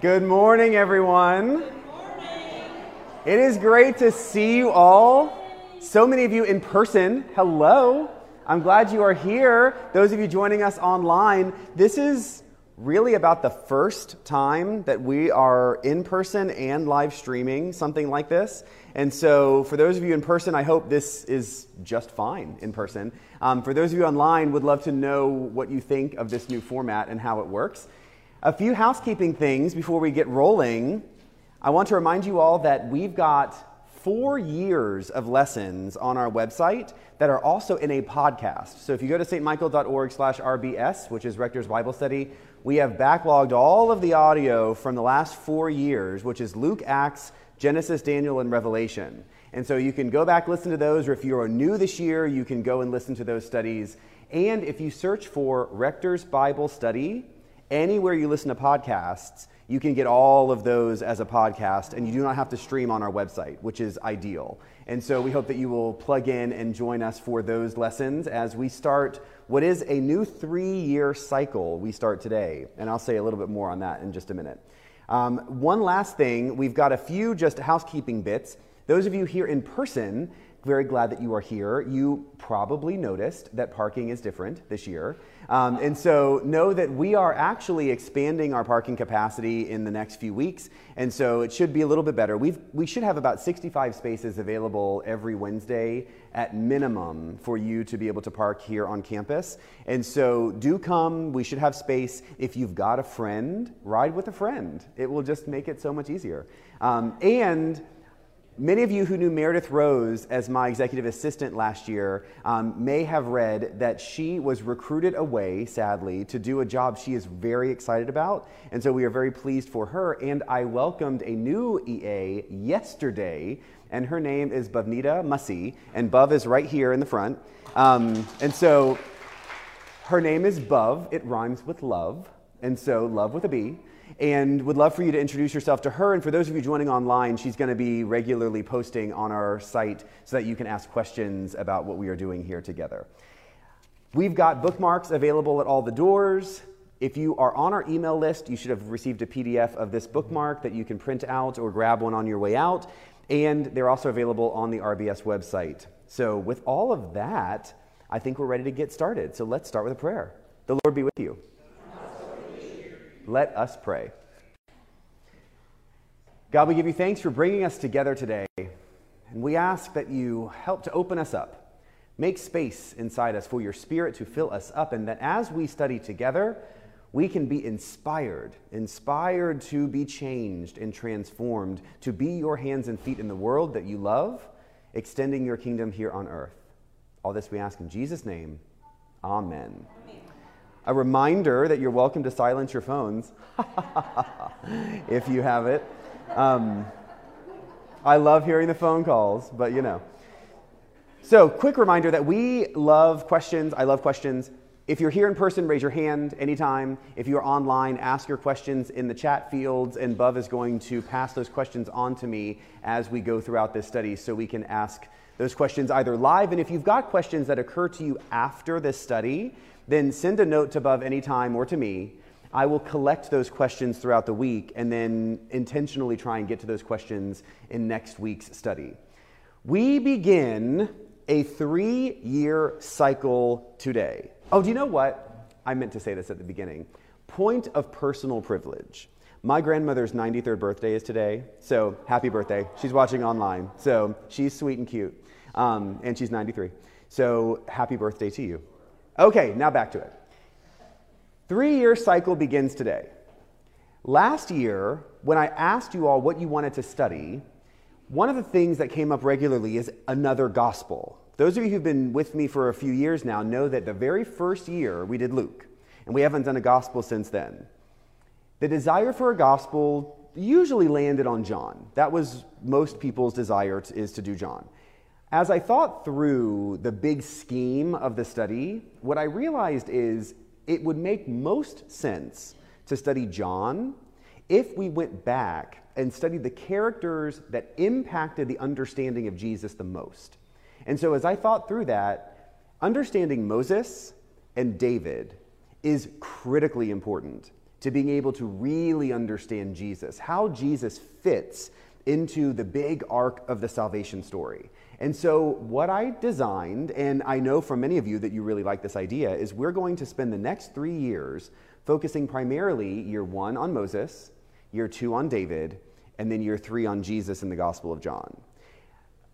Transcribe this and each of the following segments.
Good morning, everyone. It is great to see you all. So many of you in person. Hello. I'm glad you are here. Those of you joining us online, this is really about the first time that we are in person and live streaming something like this. And so, for those of you in person, I hope this is just fine in person. Um, for those of you online, would love to know what you think of this new format and how it works. A few housekeeping things before we get rolling. I want to remind you all that we've got four years of lessons on our website that are also in a podcast. So if you go to saintmichael.org slash RBS, which is Rector's Bible Study, we have backlogged all of the audio from the last four years, which is Luke, Acts, Genesis, Daniel, and Revelation. And so you can go back, listen to those, or if you are new this year, you can go and listen to those studies. And if you search for Rector's Bible Study, anywhere you listen to podcasts, you can get all of those as a podcast, and you do not have to stream on our website, which is ideal. And so we hope that you will plug in and join us for those lessons as we start what is a new three year cycle we start today. And I'll say a little bit more on that in just a minute. Um, one last thing, we've got a few just housekeeping bits. Those of you here in person, very glad that you are here. You probably noticed that parking is different this year. Um, and so know that we are actually expanding our parking capacity in the next few weeks. And so it should be a little bit better. We've, we should have about 65 spaces available every Wednesday at minimum for you to be able to park here on campus. And so do come. We should have space. If you've got a friend, ride with a friend. It will just make it so much easier. Um, and Many of you who knew Meredith Rose as my executive assistant last year um, may have read that she was recruited away, sadly, to do a job she is very excited about. And so we are very pleased for her. And I welcomed a new EA yesterday, and her name is Bavnita Mussy, and Buv is right here in the front. Um, and so her name is Buv, it rhymes with love, and so love with a B and would love for you to introduce yourself to her. And for those of you joining online, she's going to be regularly posting on our site so that you can ask questions about what we are doing here together. We've got bookmarks available at all the doors. If you are on our email list, you should have received a PDF of this bookmark that you can print out or grab one on your way out. And they're also available on the RBS website. So, with all of that, I think we're ready to get started. So, let's start with a prayer. The Lord be with you. Let us pray. God, we give you thanks for bringing us together today. And we ask that you help to open us up, make space inside us for your spirit to fill us up, and that as we study together, we can be inspired, inspired to be changed and transformed, to be your hands and feet in the world that you love, extending your kingdom here on earth. All this we ask in Jesus' name. Amen. Amen a reminder that you're welcome to silence your phones if you have it. Um, I love hearing the phone calls, but you know. So, quick reminder that we love questions. I love questions. If you're here in person, raise your hand anytime. If you're online, ask your questions in the chat fields, and Buv is going to pass those questions on to me as we go throughout this study so we can ask those questions either live. And if you've got questions that occur to you after this study, then send a note to Buv anytime or to me. I will collect those questions throughout the week and then intentionally try and get to those questions in next week's study. We begin a three year cycle today. Oh, do you know what? I meant to say this at the beginning. Point of personal privilege. My grandmother's 93rd birthday is today, so happy birthday. She's watching online, so she's sweet and cute, um, and she's 93. So happy birthday to you. Okay, now back to it. Three year cycle begins today. Last year, when I asked you all what you wanted to study, one of the things that came up regularly is another gospel. Those of you who've been with me for a few years now know that the very first year we did Luke, and we haven't done a gospel since then. The desire for a gospel usually landed on John. That was most people's desire is to do John. As I thought through the big scheme of the study, what I realized is it would make most sense to study John if we went back and studied the characters that impacted the understanding of Jesus the most. And so, as I thought through that, understanding Moses and David is critically important. to being able to really understand Jesus, how Jesus fits into the big arc of the salvation story. And so, what I designed, and I know from many of you that you really like this idea, is we're going to spend the next three years focusing primarily year one on Moses, year two on David, and then year three on Jesus in the Gospel of John.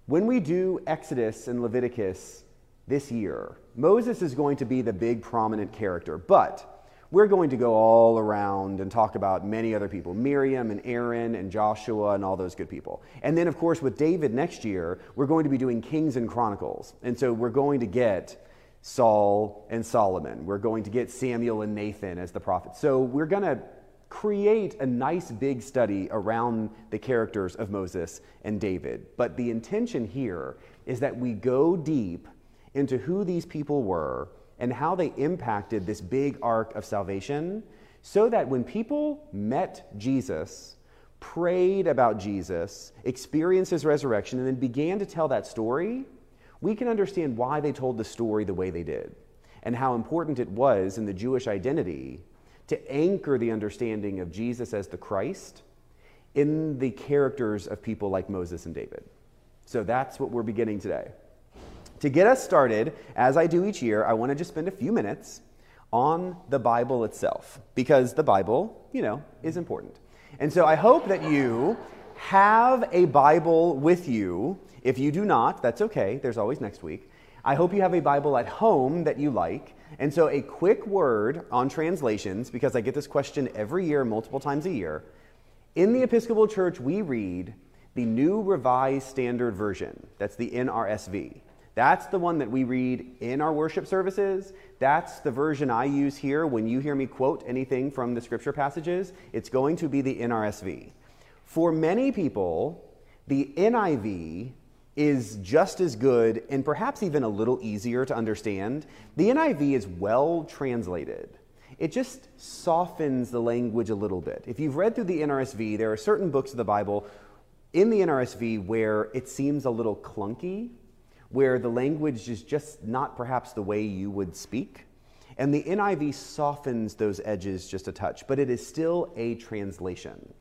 When we do Exodus and Leviticus this year, Moses is going to be the big prominent character, but we're going to go all around and talk about many other people Miriam and Aaron and Joshua and all those good people. And then, of course, with David next year, we're going to be doing Kings and Chronicles. And so we're going to get Saul and Solomon. We're going to get Samuel and Nathan as the prophets. So we're going to create a nice big study around the characters of Moses and David. But the intention here is that we go deep into who these people were and how they impacted this big arc of salvation so that when people met Jesus, prayed about Jesus, experienced his resurrection, and then began to tell that story, we can understand why they told the story the way they did and how important it was in the Jewish identity to anchor the understanding of Jesus as the Christ in the characters of people like Moses and David. So that's what we're beginning today. To get us started, as I do each year, I want to just spend a few minutes on the Bible itself because the Bible, you know, is important. And so I hope that you have a Bible with you. If you do not, that's okay. There's always next week. I hope you have a Bible at home that you like. And so, a quick word on translations, because I get this question every year, multiple times a year. In the Episcopal Church, we read the New Revised Standard Version. That's the NRSV. That's the one that we read in our worship services. That's the version I use here when you hear me quote anything from the scripture passages. It's going to be the NRSV. For many people, the NIV is just as good and perhaps even a little easier to understand. The NIV is well translated. It just softens the language a little bit. If you've read through the NRSV, there are certain books of the Bible in the NRSV where it seems a little clunky where the language is just not perhaps the way you would speak. And the NIV softens those edges just a touch, but it is still a translation.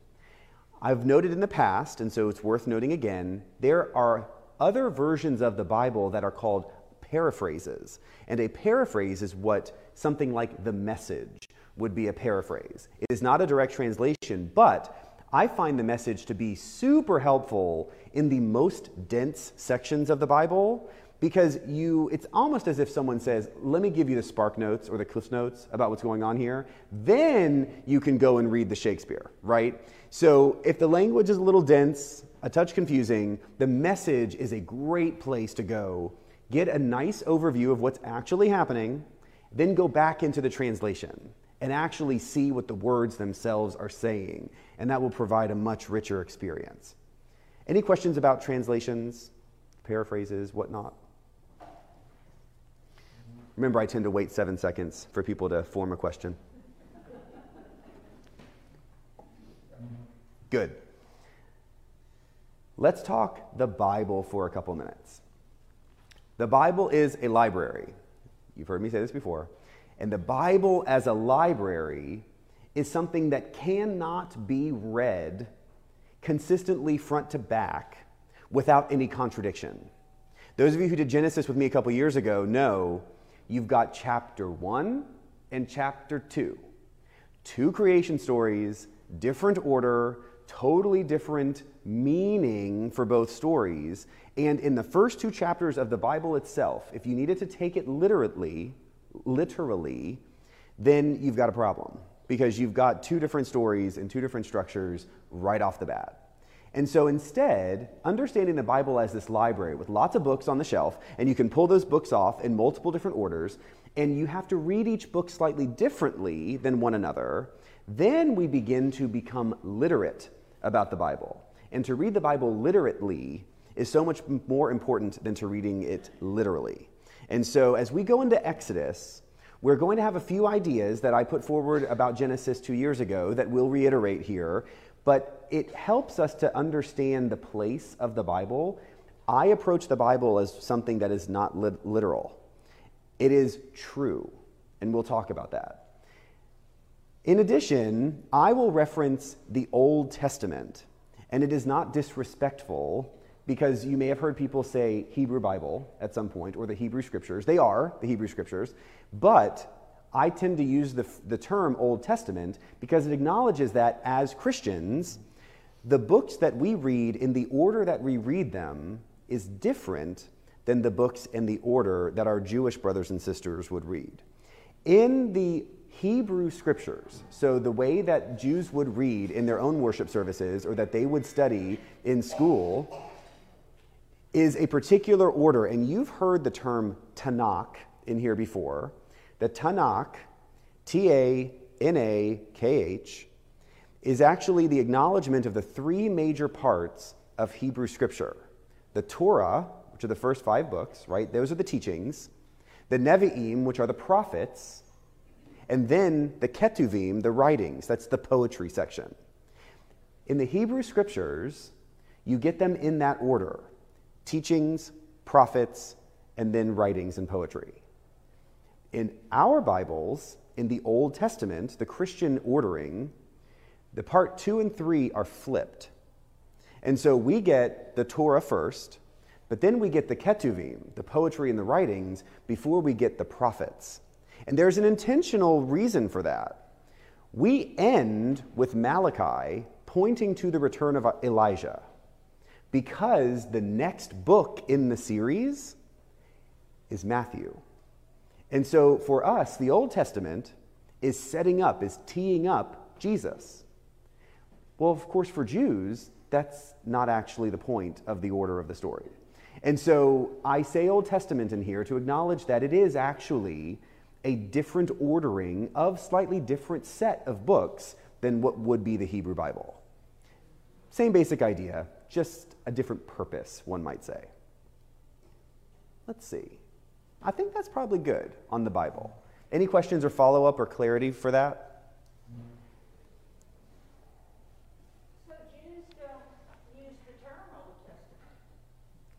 I've noted in the past, and so it's worth noting again, there are other versions of the Bible that are called paraphrases. And a paraphrase is what something like the message would be a paraphrase. It is not a direct translation, but I find the message to be super helpful in the most dense sections of the Bible because you it's almost as if someone says, "Let me give you the spark notes or the cliff notes about what's going on here." Then you can go and read the Shakespeare, right? So, if the language is a little dense, a touch confusing, the message is a great place to go. Get a nice overview of what's actually happening, then go back into the translation and actually see what the words themselves are saying. And that will provide a much richer experience. Any questions about translations, paraphrases, whatnot? Remember, I tend to wait seven seconds for people to form a question. Good. Let's talk the Bible for a couple minutes. The Bible is a library. You've heard me say this before. And the Bible as a library is something that cannot be read consistently front to back without any contradiction. Those of you who did Genesis with me a couple years ago know you've got chapter one and chapter two. Two creation stories, different order, totally different meaning for both stories. And in the first two chapters of the Bible itself, if you needed to take it literally, literally, then you've got a problem because you've got two different stories and two different structures right off the bat. And so instead, understanding the Bible as this library with lots of books on the shelf, and you can pull those books off in multiple different orders, and you have to read each book slightly differently than one another, then we begin to become literate about the Bible. And to read the Bible literately is so much more important than to reading it literally. And so as we go into Exodus, we're going to have a few ideas that I put forward about Genesis two years ago that we'll reiterate here, but it helps us to understand the place of the Bible. I approach the Bible as something that is not literal, it is true, and we'll talk about that. In addition, I will reference the Old Testament, and it is not disrespectful because you may have heard people say Hebrew Bible at some point or the Hebrew Scriptures. They are the Hebrew Scriptures, but I tend to use the, the term Old Testament because it acknowledges that as Christians, the books that we read in the order that we read them is different than the books in the order that our Jewish brothers and sisters would read. In the Hebrew scriptures, so the way that Jews would read in their own worship services or that they would study in school, is a particular order. And you've heard the term Tanakh in here before. The Tanakh, T A N A K H, is actually the acknowledgement of the three major parts of Hebrew scripture the Torah, which are the first five books, right? Those are the teachings. The Nevi'im, which are the prophets. And then the Ketuvim, the writings. That's the poetry section. In the Hebrew scriptures, you get them in that order teachings, prophets, and then writings and poetry. In our Bibles, in the Old Testament, the Christian ordering, the part two and three are flipped. And so we get the Torah first, but then we get the Ketuvim, the poetry and the writings, before we get the prophets. And there's an intentional reason for that. We end with Malachi pointing to the return of Elijah because the next book in the series is Matthew. And so for us, the Old Testament is setting up, is teeing up Jesus. Well, of course, for Jews, that's not actually the point of the order of the story. And so I say Old Testament in here to acknowledge that it is actually a different ordering of slightly different set of books than what would be the Hebrew Bible. Same basic idea, just a different purpose, one might say. Let's see. I think that's probably good on the Bible. Any questions or follow up or clarity for that? But Jews don't use the term Old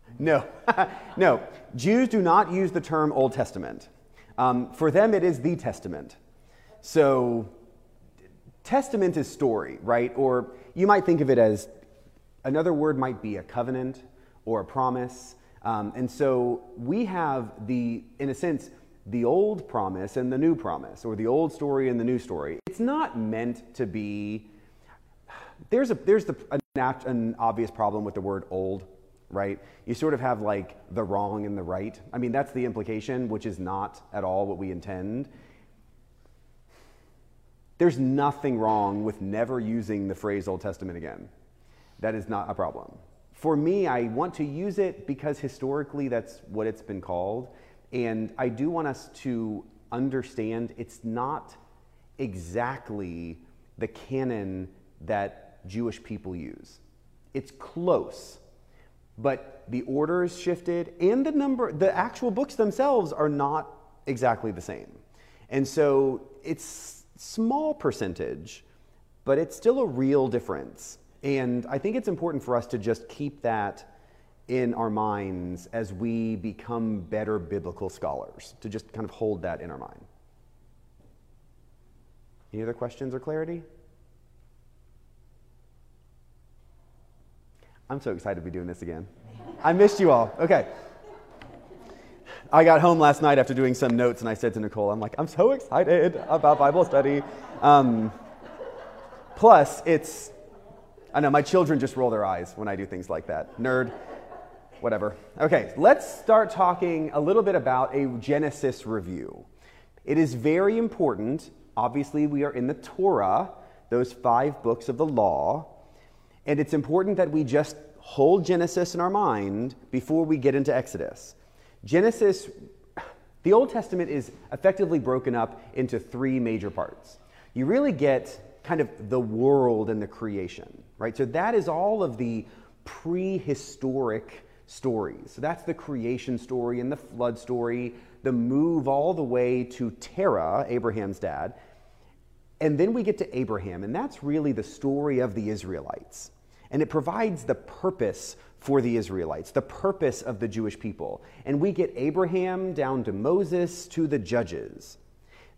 Testament. No, no. Jews do not use the term Old Testament. Um, for them, it is the Testament. So, testament is story, right? Or you might think of it as another word might be a covenant or a promise. Um, and so we have the, in a sense, the old promise and the new promise, or the old story and the new story. It's not meant to be. There's a there's the, an obvious problem with the word old right? You sort of have like the wrong and the right. I mean, that's the implication, which is not at all what we intend. There's nothing wrong with never using the phrase Old Testament again. That is not a problem. For me, I want to use it because historically that's what it's been called. And I do want us to understand it's not exactly the canon that Jewish people use. It's close, but the order is shifted and the number the actual books themselves are not exactly the same and so it's small percentage but it's still a real difference and i think it's important for us to just keep that in our minds as we become better biblical scholars to just kind of hold that in our mind any other questions or clarity I'm so excited to be doing this again. I missed you all. Okay. I got home last night after doing some notes, and I said to Nicole, I'm like, I'm so excited about Bible study. Um, plus, it's, I know my children just roll their eyes when I do things like that. Nerd, whatever. Okay, let's start talking a little bit about a Genesis review. It is very important. Obviously, we are in the Torah, those five books of the law. And it's important that we just hold Genesis in our mind before we get into Exodus. Genesis, the Old Testament is effectively broken up into three major parts. You really get kind of the world and the creation, right? So that is all of the prehistoric stories. So that's the creation story and the flood story, the move all the way to Terah, Abraham's dad. And then we get to Abraham, and that's really the story of the Israelites. And it provides the purpose for the Israelites, the purpose of the Jewish people. And we get Abraham down to Moses to the judges.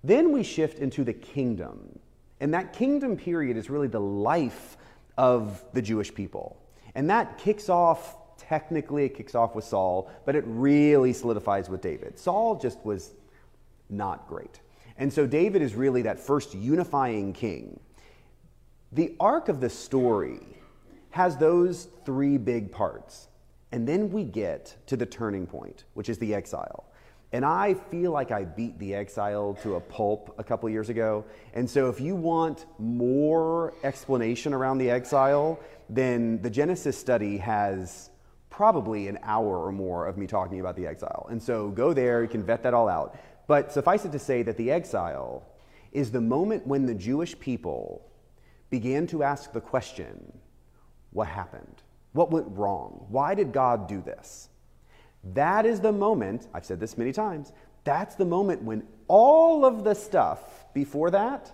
Then we shift into the kingdom. And that kingdom period is really the life of the Jewish people. And that kicks off, technically, it kicks off with Saul, but it really solidifies with David. Saul just was not great. And so David is really that first unifying king. The arc of the story has those three big parts. And then we get to the turning point, which is the exile. And I feel like I beat the exile to a pulp a couple years ago. And so if you want more explanation around the exile, then the Genesis study has probably an hour or more of me talking about the exile. And so go there, you can vet that all out. But suffice it to say that the exile is the moment when the Jewish people began to ask the question what happened? What went wrong? Why did God do this? That is the moment, I've said this many times, that's the moment when all of the stuff before that,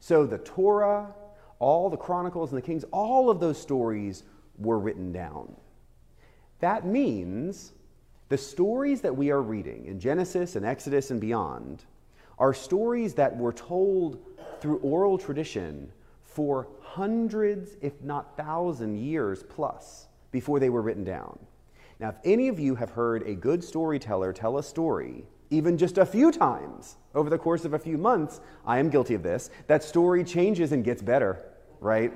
so the Torah, all the Chronicles and the Kings, all of those stories were written down. That means the stories that we are reading in Genesis and Exodus and beyond are stories that were told through oral tradition for hundreds, if not thousand years plus before they were written down. Now, if any of you have heard a good storyteller tell a story, even just a few times over the course of a few months, I am guilty of this, that story changes and gets better, right?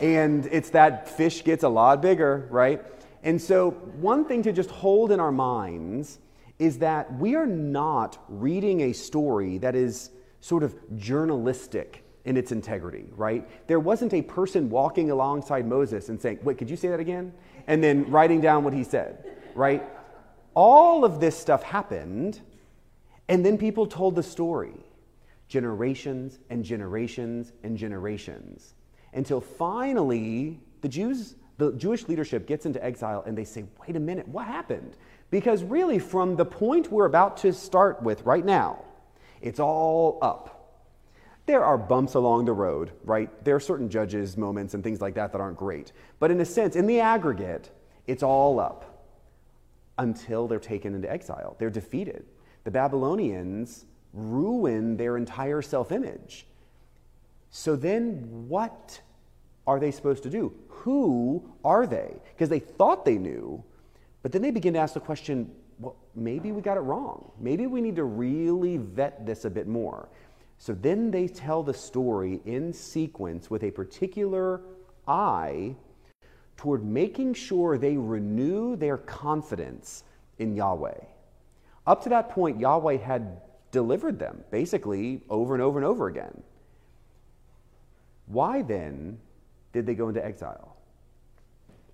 And it's that fish gets a lot bigger, right? And so, one thing to just hold in our minds is that we are not reading a story that is sort of journalistic in its integrity, right? There wasn't a person walking alongside Moses and saying, Wait, could you say that again? And then writing down what he said, right? All of this stuff happened, and then people told the story generations and generations and generations until finally the Jews, the Jewish leadership gets into exile and they say, Wait a minute, what happened? Because really, from the point we're about to start with right now, it's all up there are bumps along the road, right? There are certain judges' moments and things like that that aren't great. But in a sense, in the aggregate, it's all up until they're taken into exile. They're defeated. The Babylonians ruin their entire self image. So then, what are they supposed to do? Who are they? Because they thought they knew, but then they begin to ask the question well, maybe we got it wrong. Maybe we need to really vet this a bit more. So then they tell the story in sequence with a particular eye toward making sure they renew their confidence in Yahweh. Up to that point, Yahweh had delivered them, basically, over and over and over again. Why then did they go into exile?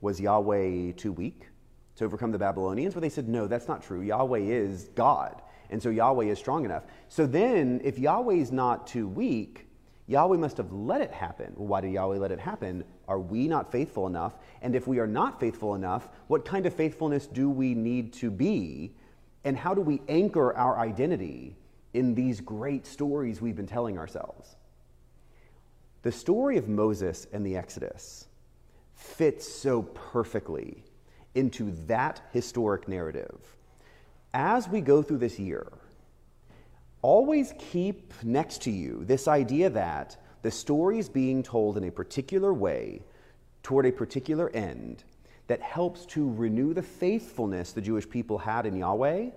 Was Yahweh too weak to overcome the Babylonians? Well, they said, no, that's not true. Yahweh is God. And so Yahweh is strong enough. So then, if Yahweh is not too weak, Yahweh must have let it happen. Well, why did Yahweh let it happen? Are we not faithful enough? And if we are not faithful enough, what kind of faithfulness do we need to be? And how do we anchor our identity in these great stories we've been telling ourselves? The story of Moses and the Exodus fits so perfectly into that historic narrative as we go through this year, always keep next to you this idea that the story is being told in a particular way toward a particular end that helps to renew the faithfulness the Jewish people had in Yahweh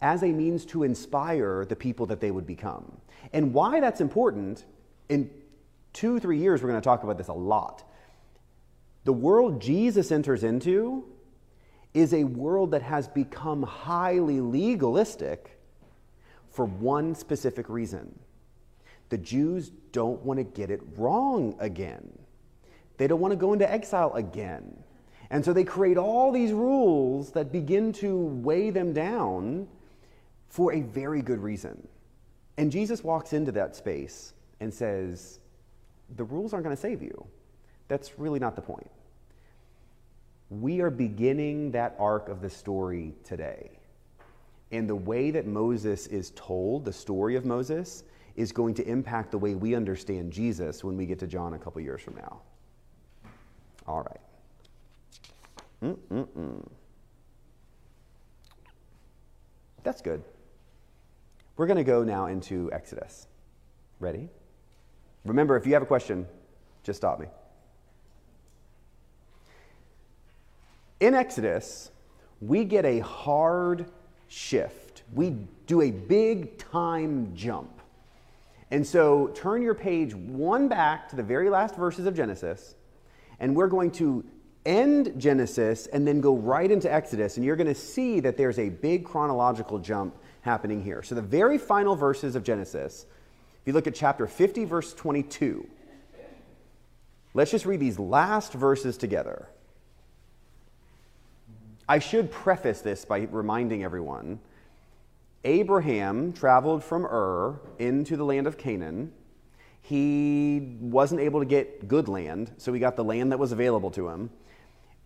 as a means to inspire the people that they would become. And why that's important, in two, three years, we're going to talk about this a lot. The world Jesus enters into is a world that has become highly legalistic for one specific reason. The Jews don't want to get it wrong again. They don't want to go into exile again. And so they create all these rules that begin to weigh them down for a very good reason. And Jesus walks into that space and says, The rules aren't going to save you. That's really not the point we are beginning that arc of the story today. And the way that Moses is told, the story of Moses, is going to impact the way we understand Jesus when we get to John a couple years from now. All right. Mm-mm-mm. That's good. We're going to go now into Exodus. Ready? Remember, if you have a question, just stop me. In Exodus, we get a hard shift. We do a big time jump. And so turn your page one back to the very last verses of Genesis, and we're going to end Genesis and then go right into Exodus. And you're going to see that there's a big chronological jump happening here. So the very final verses of Genesis, if you look at chapter 50, verse 22, let's just read these last verses together. I should preface this by reminding everyone Abraham traveled from Ur into the land of Canaan. He wasn't able to get good land, so he got the land that was available to him.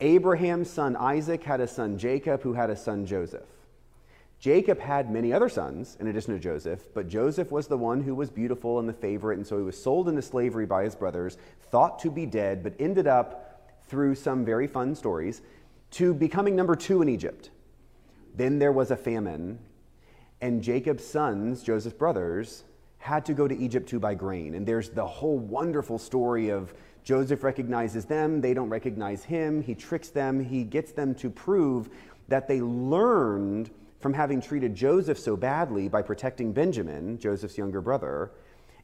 Abraham's son Isaac had a son Jacob, who had a son Joseph. Jacob had many other sons in addition to Joseph, but Joseph was the one who was beautiful and the favorite, and so he was sold into slavery by his brothers, thought to be dead, but ended up, through some very fun stories, to becoming number two in Egypt. Then there was a famine, and Jacob's sons, Joseph's brothers, had to go to Egypt to buy grain. And there's the whole wonderful story of Joseph recognizes them, they don't recognize him, he tricks them, he gets them to prove that they learned from having treated Joseph so badly by protecting Benjamin, Joseph's younger brother.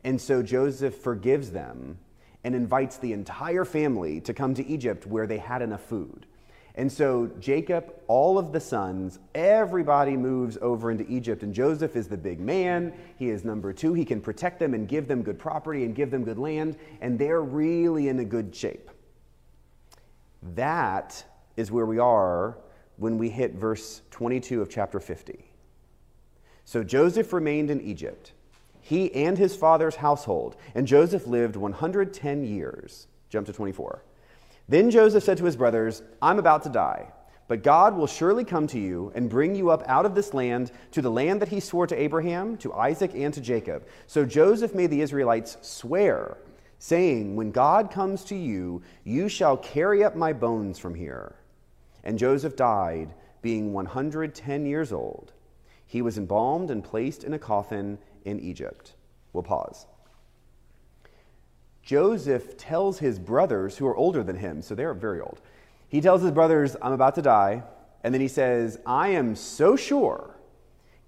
And so Joseph forgives them and invites the entire family to come to Egypt where they had enough food. And so Jacob, all of the sons, everybody moves over into Egypt, and Joseph is the big man. He is number two. He can protect them and give them good property and give them good land, and they're really in a good shape. That is where we are when we hit verse 22 of chapter 50. So Joseph remained in Egypt, he and his father's household, and Joseph lived 110 years. Jump to 24. Then Joseph said to his brothers, I'm about to die, but God will surely come to you and bring you up out of this land to the land that he swore to Abraham, to Isaac, and to Jacob. So Joseph made the Israelites swear, saying, When God comes to you, you shall carry up my bones from here. And Joseph died, being 110 years old. He was embalmed and placed in a coffin in Egypt. We'll pause. Joseph tells his brothers, who are older than him, so they're very old, he tells his brothers, I'm about to die. And then he says, I am so sure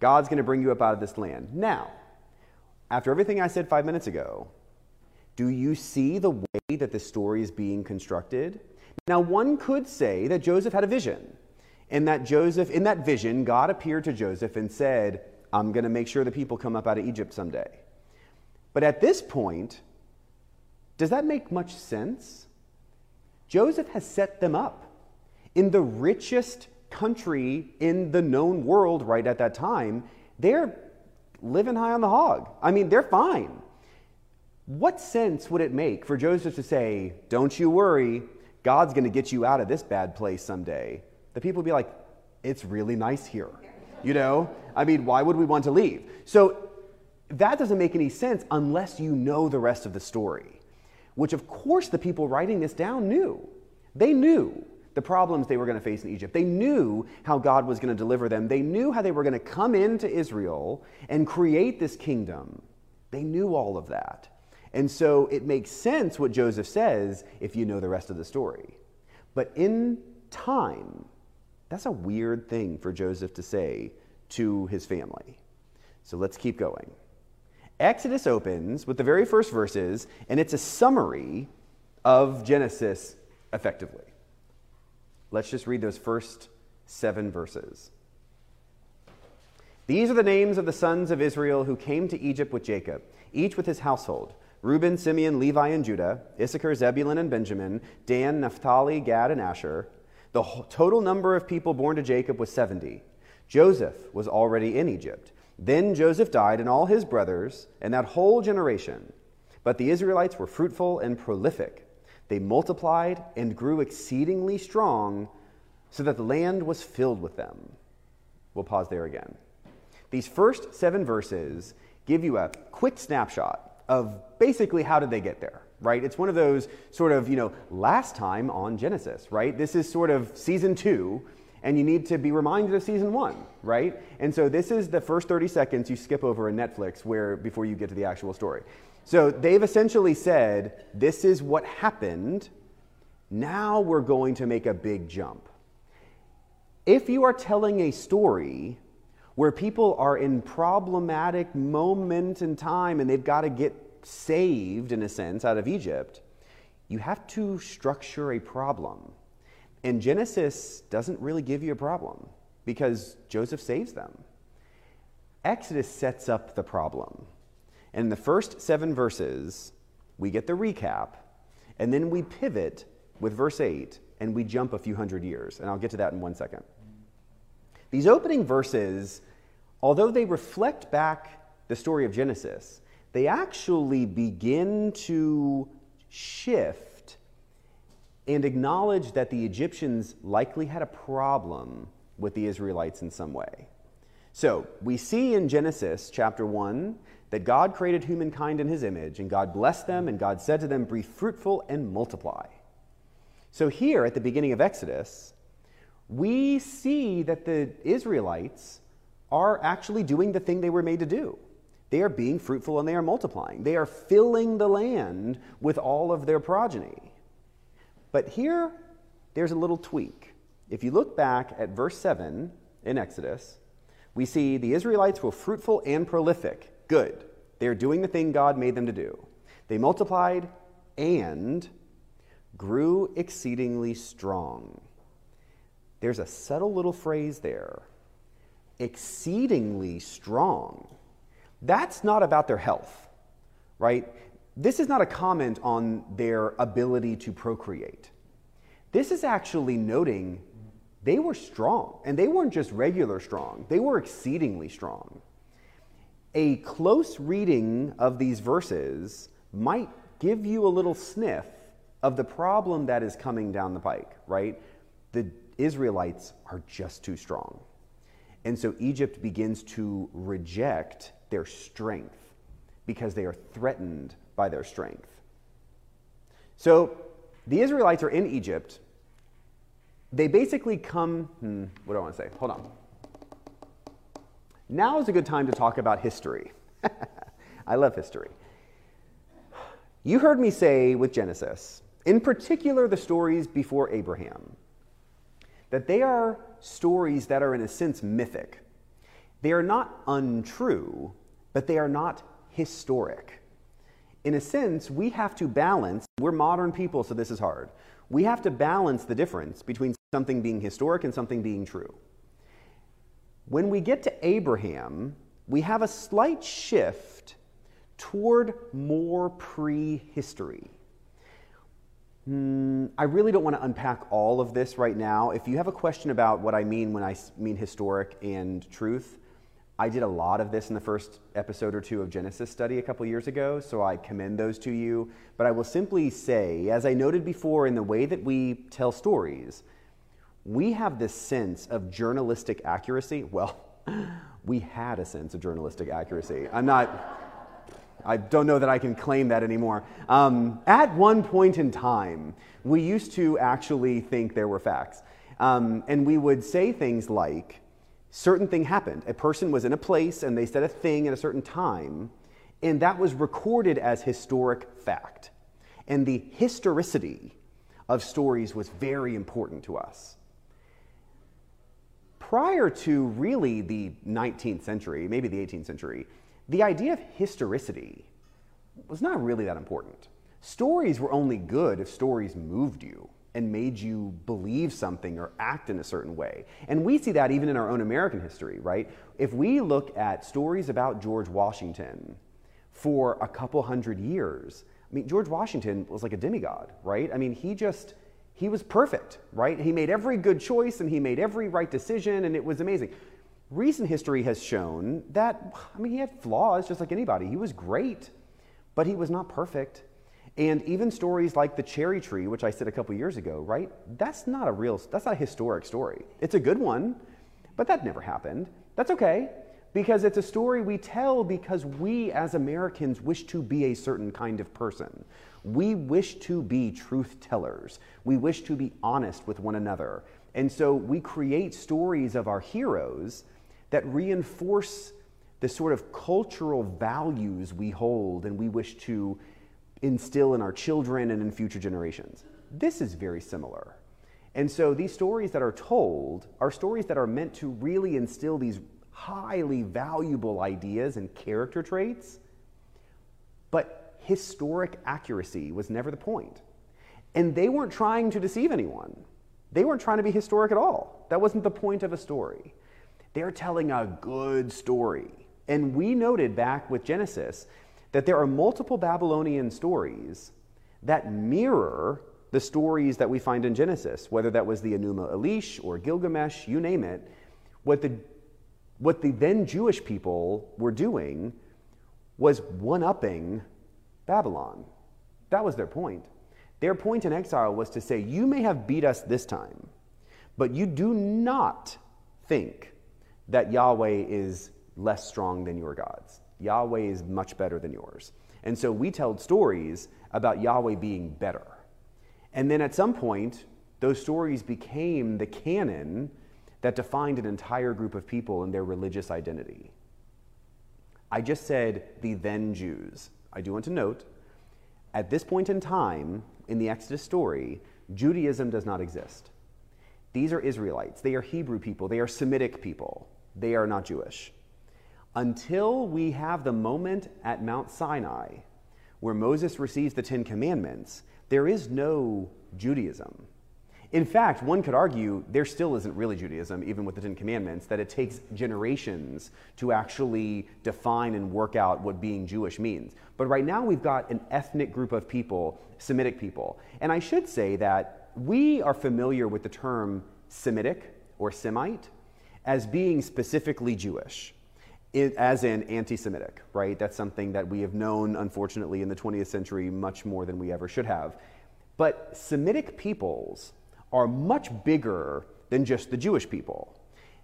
God's going to bring you up out of this land. Now, after everything I said five minutes ago, do you see the way that the story is being constructed? Now, one could say that Joseph had a vision, and that Joseph, in that vision, God appeared to Joseph and said, I'm going to make sure the people come up out of Egypt someday. But at this point, does that make much sense? Joseph has set them up in the richest country in the known world right at that time. They're living high on the hog. I mean, they're fine. What sense would it make for Joseph to say, Don't you worry, God's going to get you out of this bad place someday? The people would be like, It's really nice here. You know? I mean, why would we want to leave? So that doesn't make any sense unless you know the rest of the story which of course the people writing this down knew. They knew the problems they were going to face in Egypt. They knew how God was going to deliver them. They knew how they were going to come into Israel and create this kingdom. They knew all of that. And so it makes sense what Joseph says if you know the rest of the story. But in time, that's a weird thing for Joseph to say to his family. So let's keep going. Exodus opens with the very first verses, and it's a summary of Genesis effectively. Let's just read those first seven verses. These are the names of the sons of Israel who came to Egypt with Jacob, each with his household Reuben, Simeon, Levi, and Judah, Issachar, Zebulun, and Benjamin, Dan, Naphtali, Gad, and Asher. The total number of people born to Jacob was 70. Joseph was already in Egypt then Joseph died, and all his brothers, and that whole generation. But the Israelites were fruitful and prolific. They multiplied and grew exceedingly strong, so that the land was filled with them. We'll pause there again. These first seven verses give you a quick snapshot of basically how did they get there, right? It's one of those sort of, you know, last time on Genesis, right? This is sort of season two and you need to be reminded of season one, right? And so this is the first 30 seconds you skip over in Netflix where before you get to the actual story. So they've essentially said, This is what happened. Now we're going to make a big jump. If you are telling a story where people are in problematic moment in time and they've got to get saved in a sense out of Egypt, you have to structure a problem. And Genesis doesn't really give you a problem because Joseph saves them. Exodus sets up the problem. And in the first seven verses, we get the recap, and then we pivot with verse 8 and we jump a few hundred years. And I'll get to that in one second. These opening verses, although they reflect back the story of Genesis, they actually begin to shift and acknowledge that the Egyptians likely had a problem with the Israelites in some way. So we see in Genesis chapter 1 that God created humankind in his image, and God blessed them, and God said to them, Be fruitful and multiply. So here at the beginning of Exodus, we see that the Israelites are actually doing the thing they were made to do. They are being fruitful and they are multiplying. They are filling the land with all of their progeny. But here, there's a little tweak. If you look back at verse 7 in Exodus, we see the Israelites were fruitful and prolific. Good. They are doing the thing God made them to do. They multiplied and grew exceedingly strong. There's a subtle little phrase there exceedingly strong. That's not about their health, right? This is not a comment on their ability to procreate. This is actually noting they were strong, and they weren't just regular strong, they were exceedingly strong. A close reading of these verses might give you a little sniff of the problem that is coming down the pike, right? The Israelites are just too strong. And so Egypt begins to reject their strength because they are threatened by their strength. So the Israelites are in Egypt. They basically come, hmm, what do I want to say? Hold on. Now is a good time to talk about history. I love history. You heard me say with Genesis, in particular the stories before Abraham, that they are stories that are, in a sense, mythic. They are not untrue, but they are not historic. In a sense, we have to balance, we're modern people, so this is hard. We have to balance the difference between something being historic and something being true. When we get to Abraham, we have a slight shift toward more prehistory. Mm, I really don't want to unpack all of this right now. If you have a question about what I mean when I mean historic and truth, I did a lot of this in the first episode or two of Genesis study a couple years ago, so I commend those to you. But I will simply say, as I noted before, in the way that we tell stories, we have this sense of journalistic accuracy. Well, we had a sense of journalistic accuracy. I'm not. I don't know that I can claim that anymore. Um, at one point in time, we used to actually think there were facts. Um, and we would say things like, certain thing happened. A person was in a place and they said a thing at a certain time, and that was recorded as historic fact. And the historicity of stories was very important to us. Prior to really the 19th century, maybe the 18th century, the idea of historicity was not really that important. Stories were only good if stories moved you and made you believe something or act in a certain way. And we see that even in our own American history, right? If we look at stories about George Washington for a couple hundred years, I mean, George Washington was like a demigod, right? I mean, he just, he was perfect, right? He made every good choice and he made every right decision and it was amazing. Recent history has shown that, I mean, he had flaws just like anybody. He was great, but he was not perfect. And even stories like the cherry tree, which I said a couple years ago, right? That's not a real, that's not a historic story. It's a good one, but that never happened. That's okay, because it's a story we tell because we as Americans wish to be a certain kind of person. We wish to be truth tellers. We wish to be honest with one another. And so we create stories of our heroes that reinforce the sort of cultural values we hold and we wish to instill in our children and in future generations. This is very similar. And so these stories that are told are stories that are meant to really instill these highly valuable ideas and character traits, but historic accuracy was never the point. And they weren't trying to deceive anyone. They weren't trying to be historic at all. That wasn't the point of a story. They're telling a good story. And we noted back with Genesis that there are multiple Babylonian stories that mirror the stories that we find in Genesis, whether that was the Enuma Elish or Gilgamesh, you name it. What the, what the then Jewish people were doing was one upping Babylon. That was their point. Their point in exile was to say, You may have beat us this time, but you do not think that Yahweh is less strong than your gods. Yahweh is much better than yours. And so we told stories about Yahweh being better. And then at some point, those stories became the canon that defined an entire group of people and their religious identity. I just said the then Jews. I do want to note, at this point in time in the Exodus story, Judaism does not exist. These are Israelites. They are Hebrew people. They are Semitic people. They are not Jewish until we have the moment at Mount Sinai where Moses receives the Ten Commandments, there is no Judaism. In fact, one could argue there still isn't really Judaism, even with the Ten Commandments, that it takes generations to actually define and work out what being Jewish means. But right now, we've got an ethnic group of people, Semitic people. And I should say that we are familiar with the term Semitic or Semite as being specifically Jewish as in anti Semitic, right? That's something that we have known, unfortunately, in the 20th century much more than we ever should have. But Semitic peoples are much bigger than just the Jewish people.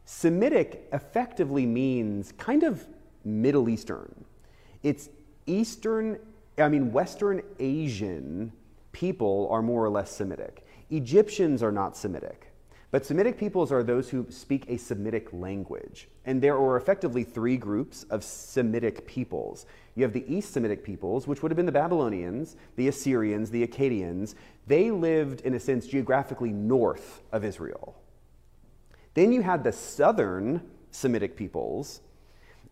Semitic effectively means kind of Middle Eastern. It's Eastern, I mean, Western Asian people are more or less Semitic. Egyptians are not Semitic. But Semitic peoples are those who speak a Semitic language. And there are effectively three groups of Semitic peoples. You have the East Semitic peoples, which would have been the Babylonians, the Assyrians, the Akkadians. They lived, in a sense, geographically north of Israel. Then you had the southern Semitic peoples,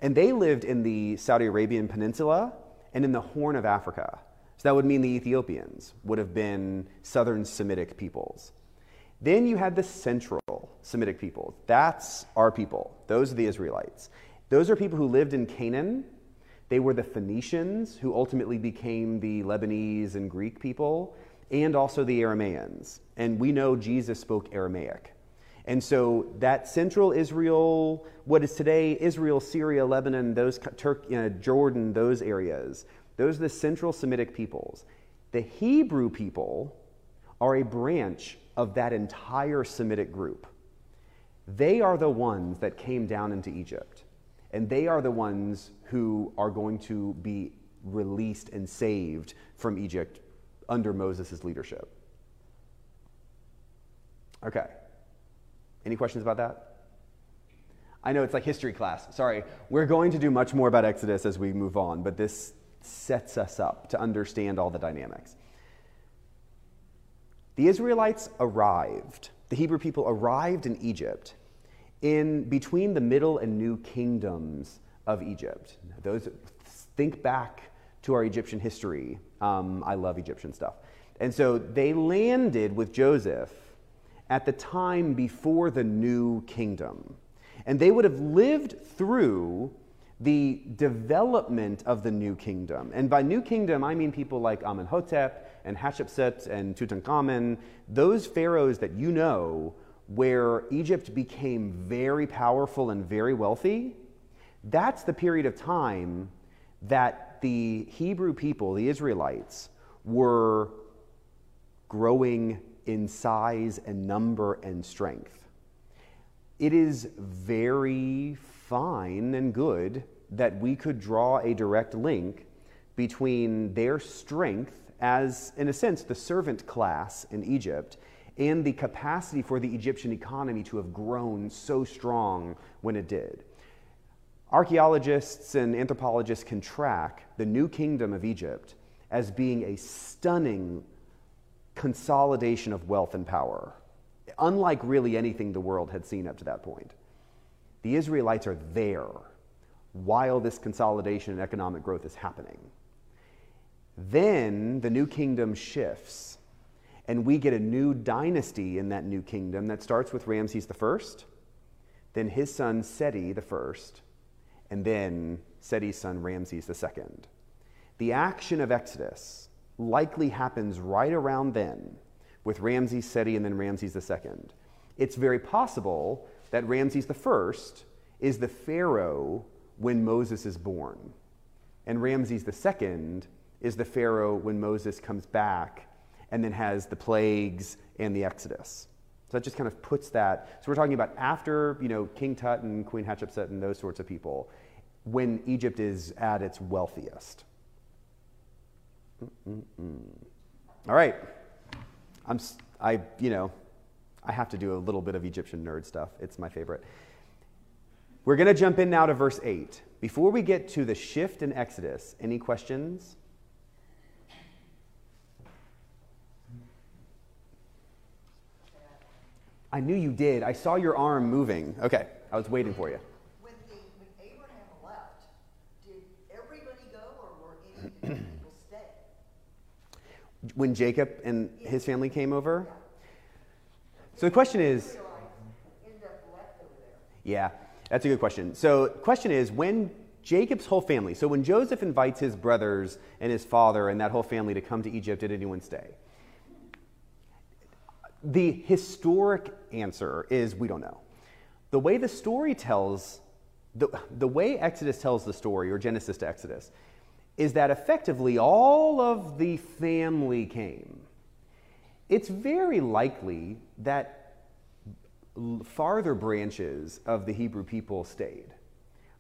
and they lived in the Saudi Arabian Peninsula and in the Horn of Africa. So that would mean the Ethiopians would have been southern Semitic peoples. Then you had the central Semitic people. That's our people. Those are the Israelites. Those are people who lived in Canaan. They were the Phoenicians, who ultimately became the Lebanese and Greek people, and also the Aramaeans. And we know Jesus spoke Aramaic. And so that central Israel, what is today Israel, Syria, Lebanon, those uh, Jordan, those areas, those are the central Semitic peoples. The Hebrew people are a branch of that entire Semitic group. They are the ones that came down into Egypt. And they are the ones who are going to be released and saved from Egypt under Moses' leadership. Okay. Any questions about that? I know it's like history class. Sorry. We're going to do much more about Exodus as we move on, but this sets us up to understand all the dynamics. The Israelites arrived, the Hebrew people arrived in Egypt in between the middle and new kingdoms of Egypt. Those think back to our Egyptian history. Um, I love Egyptian stuff. And so they landed with Joseph at the time before the new kingdom. And they would have lived through the development of the new kingdom. And by new kingdom, I mean people like Amenhotep and Hatshepsut and Tutankhamun, those pharaohs that you know where Egypt became very powerful and very wealthy, that's the period of time that the Hebrew people, the Israelites, were growing in size and number and strength. It is very fine and good that we could draw a direct link between their strength as, in a sense, the servant class in Egypt and the capacity for the Egyptian economy to have grown so strong when it did. Archaeologists and anthropologists can track the new kingdom of Egypt as being a stunning consolidation of wealth and power, unlike really anything the world had seen up to that point. The Israelites are there while this consolidation and economic growth is happening. Then the new kingdom shifts, and we get a new dynasty in that new kingdom that starts with Ramses I, then his son Seti I, and then Seti's son Ramses II. The action of Exodus likely happens right around then with Ramses Seti and then Ramses II. It's very possible that Ramses I is the Pharaoh when Moses is born, and Ramses II is the Pharaoh when Moses comes back and then has the plagues and the Exodus. So that just kind of puts that. So we're talking about after, you know, King Tut and Queen Hatshepsut and those sorts of people, when Egypt is at its wealthiest. Mm-mm-mm. All right. I'm, I, you know, I have to do a little bit of Egyptian nerd stuff. It's my favorite. We're going to jump in now to verse 8. Before we get to the shift in Exodus, any questions? I knew you did. I saw your arm moving. Okay, I was waiting for you. When, the, when Abraham left, did everybody go or were any people stay? When Jacob and his family came over? So the question is end up left over there. Yeah, that's a good question. So, the question is when Jacob's whole family, so when Joseph invites his brothers and his father and that whole family to come to Egypt, did anyone stay? The historic answer is we don't know. The way the story tells, the, the way Exodus tells the story, or Genesis to Exodus, is that effectively all of the family came. It's very likely that farther branches of the Hebrew people stayed.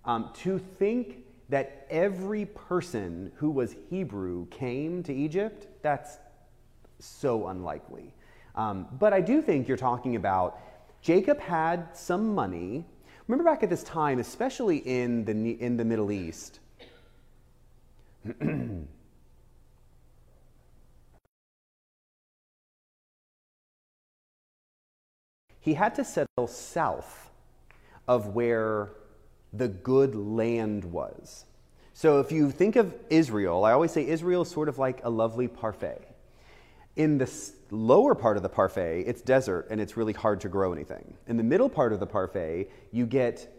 Um, to think that every person who was Hebrew came to Egypt, that's so unlikely. Um, but I do think you're talking about Jacob had some money. Remember back at this time, especially in the, in the Middle East, he had to settle south of where the good land was. So if you think of Israel, I always say Israel is sort of like a lovely parfait. In the lower part of the parfait, it's desert and it's really hard to grow anything. In the middle part of the parfait, you get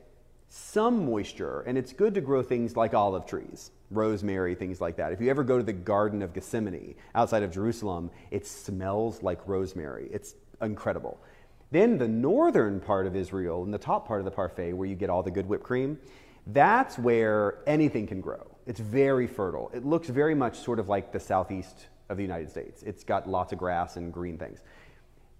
some moisture and it's good to grow things like olive trees, rosemary, things like that. If you ever go to the Garden of Gethsemane outside of Jerusalem, it smells like rosemary. It's incredible. Then the northern part of Israel, in the top part of the parfait, where you get all the good whipped cream, that's where anything can grow. It's very fertile. It looks very much sort of like the southeast of the United States. It's got lots of grass and green things.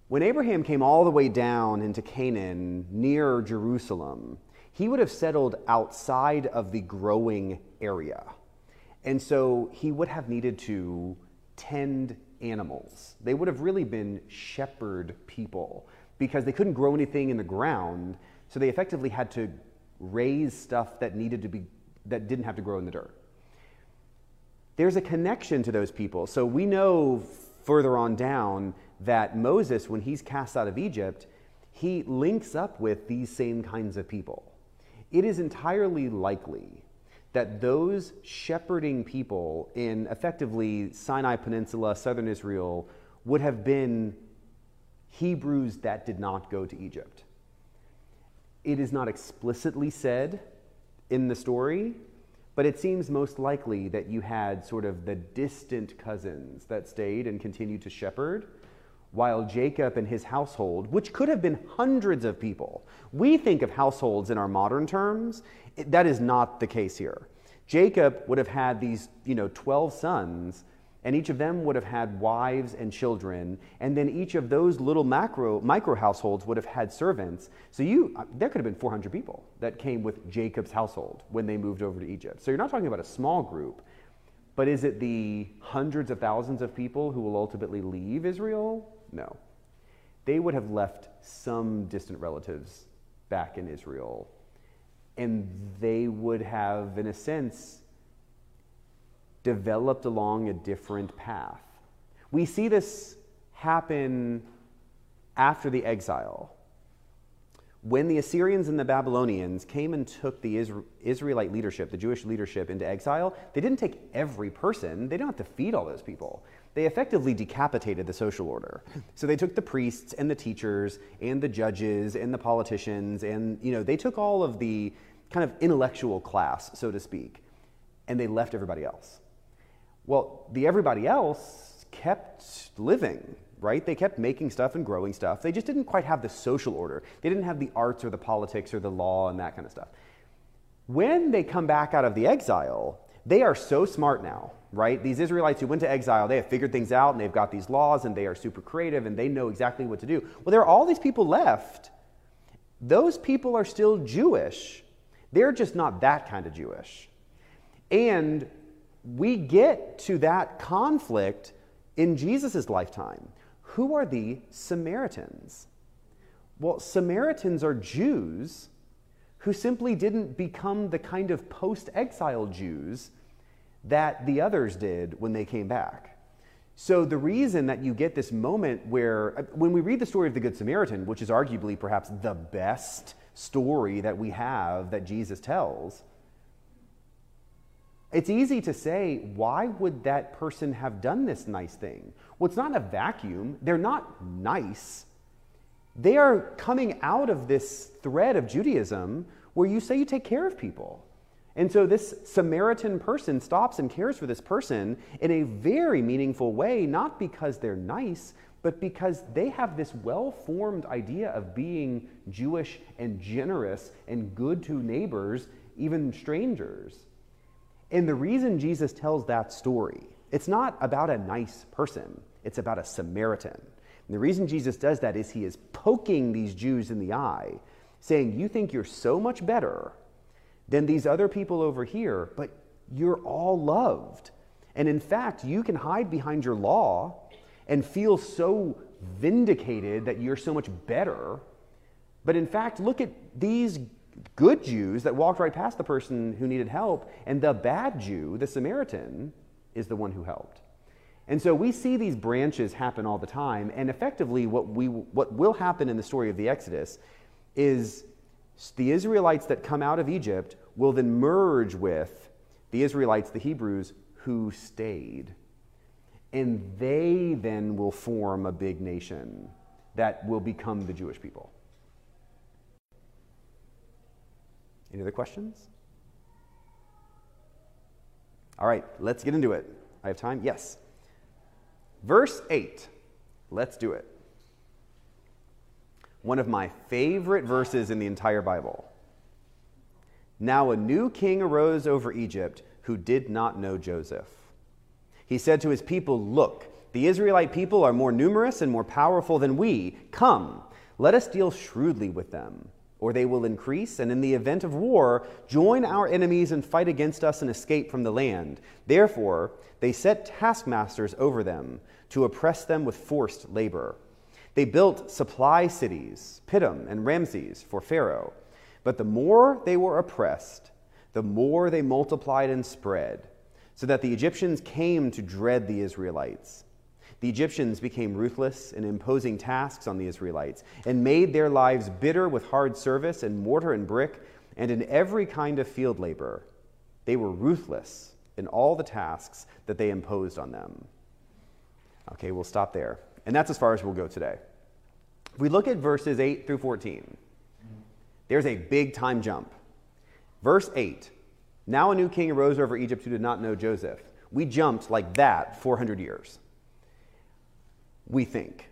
When Abraham came all the way down into Canaan near Jerusalem, he would have settled outside of the growing area. And so he would have needed to tend animals. They would have really been shepherd people because they couldn't grow anything in the ground, so they effectively had to raise stuff that needed to be that didn't have to grow in the dirt. There's a connection to those people. So we know further on down that Moses when he's cast out of Egypt, he links up with these same kinds of people. It is entirely likely that those shepherding people in effectively Sinai Peninsula, southern Israel, would have been Hebrews that did not go to Egypt. It is not explicitly said in the story, but it seems most likely that you had sort of the distant cousins that stayed and continued to shepherd, while Jacob and his household, which could have been hundreds of people, we think of households in our modern terms. That is not the case here. Jacob would have had these, you know, 12 sons, and each of them would have had wives and children, and then each of those little macro micro households would have had servants. So you uh, there could have been 400 people that came with Jacob's household when they moved over to Egypt. So you're not talking about a small group, but is it the hundreds of thousands of people who will ultimately leave Israel? No. They would have left some distant relatives back in Israel. and they would have, in a sense, developed along a different path. We see this happen after the exile. When the Assyrians and the Babylonians came and took the Israelite leadership, the Jewish leadership, into exile, they didn't take every person. They didn't have to feed all those people. They effectively decapitated the social order. So they took the priests and the teachers and the judges and the politicians, and you know, they took all of the kind of intellectual class, so to speak, and they left everybody else. Well, the everybody else kept living, right? They kept making stuff and growing stuff. They just didn't quite have the social order. They didn't have the arts or the politics or the law and that kind of stuff. When they come back out of the exile, they are so smart now, right? These Israelites who went to exile, they have figured things out and they've got these laws and they are super creative and they know exactly what to do. Well, there are all these people left. Those people are still Jewish. They're just not that kind of Jewish. And we get to that conflict in Jesus' lifetime. Who are the Samaritans? Well, Samaritans are Jews who simply didn't become the kind of post exile Jews that the others did when they came back. So, the reason that you get this moment where, uh, when we read the story of the Good Samaritan, which is arguably perhaps the best story that we have that Jesus tells, it's easy to say, why would that person have done this nice thing? Well, it's not a vacuum. They're not nice. They are coming out of this thread of Judaism where you say you take care of people. And so this Samaritan person stops and cares for this person in a very meaningful way, not because they're nice, but because they have this well formed idea of being Jewish and generous and good to neighbors, even strangers. And the reason Jesus tells that story, it's not about a nice person, it's about a Samaritan. And the reason Jesus does that is he is poking these Jews in the eye, saying, You think you're so much better than these other people over here, but you're all loved. And in fact, you can hide behind your law and feel so vindicated that you're so much better. But in fact, look at these good Jews that walked right past the person who needed help, and the bad Jew, the Samaritan, is the one who helped. And so we see these branches happen all the time, and effectively, what, we, what will happen in the story of the Exodus is the Israelites that come out of Egypt will then merge with the Israelites, the Hebrews, who stayed. And they then will form a big nation that will become the Jewish people. Any other questions? All right, let's get into it. I have time? Yes. Verse 8. Let's do it. One of my favorite verses in the entire Bible. Now a new king arose over Egypt who did not know Joseph. He said to his people, Look, the Israelite people are more numerous and more powerful than we. Come, let us deal shrewdly with them or they will increase, and in the event of war, join our enemies and fight against us and escape from the land. Therefore, they set taskmasters over them to oppress them with forced labor. They built supply cities, Pithom and Ramses, for Pharaoh. But the more they were oppressed, the more they multiplied and spread, so that the Egyptians came to dread the Israelites. The Egyptians became ruthless in imposing tasks on the Israelites and made their lives bitter with hard service and mortar and brick and in every kind of field labor. They were ruthless in all the tasks that they imposed on them. Okay, we'll stop there. And that's as far as we'll go today. If we look at verses 8 through 14, there's a big time jump. Verse 8 Now a new king arose over Egypt who did not know Joseph. We jumped like that 400 years we think.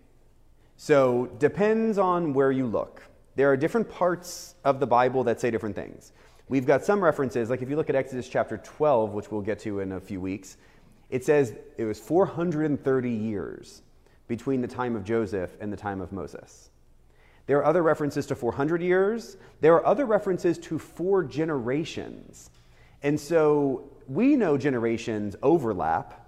So, depends on where you look. There are different parts of the Bible that say different things. We've got some references, like if you look at Exodus chapter 12, which we'll get to in a few weeks, it says it was 430 years between the time of Joseph and the time of Moses. There are other references to 400 years. There are other references to four generations. And so we know generations overlap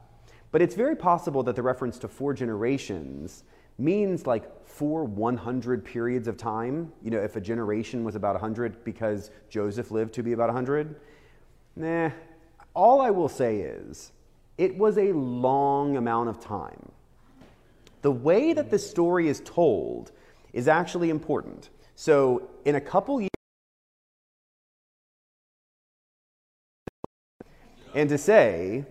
but it's very possible that the reference to four generations means like four 100 periods of time. You know, if a generation was about 100 because Joseph lived to be about 100. Nah, all I will say is it was a long amount of time. The way that the story is told is actually important. So, in a couple years, and to say,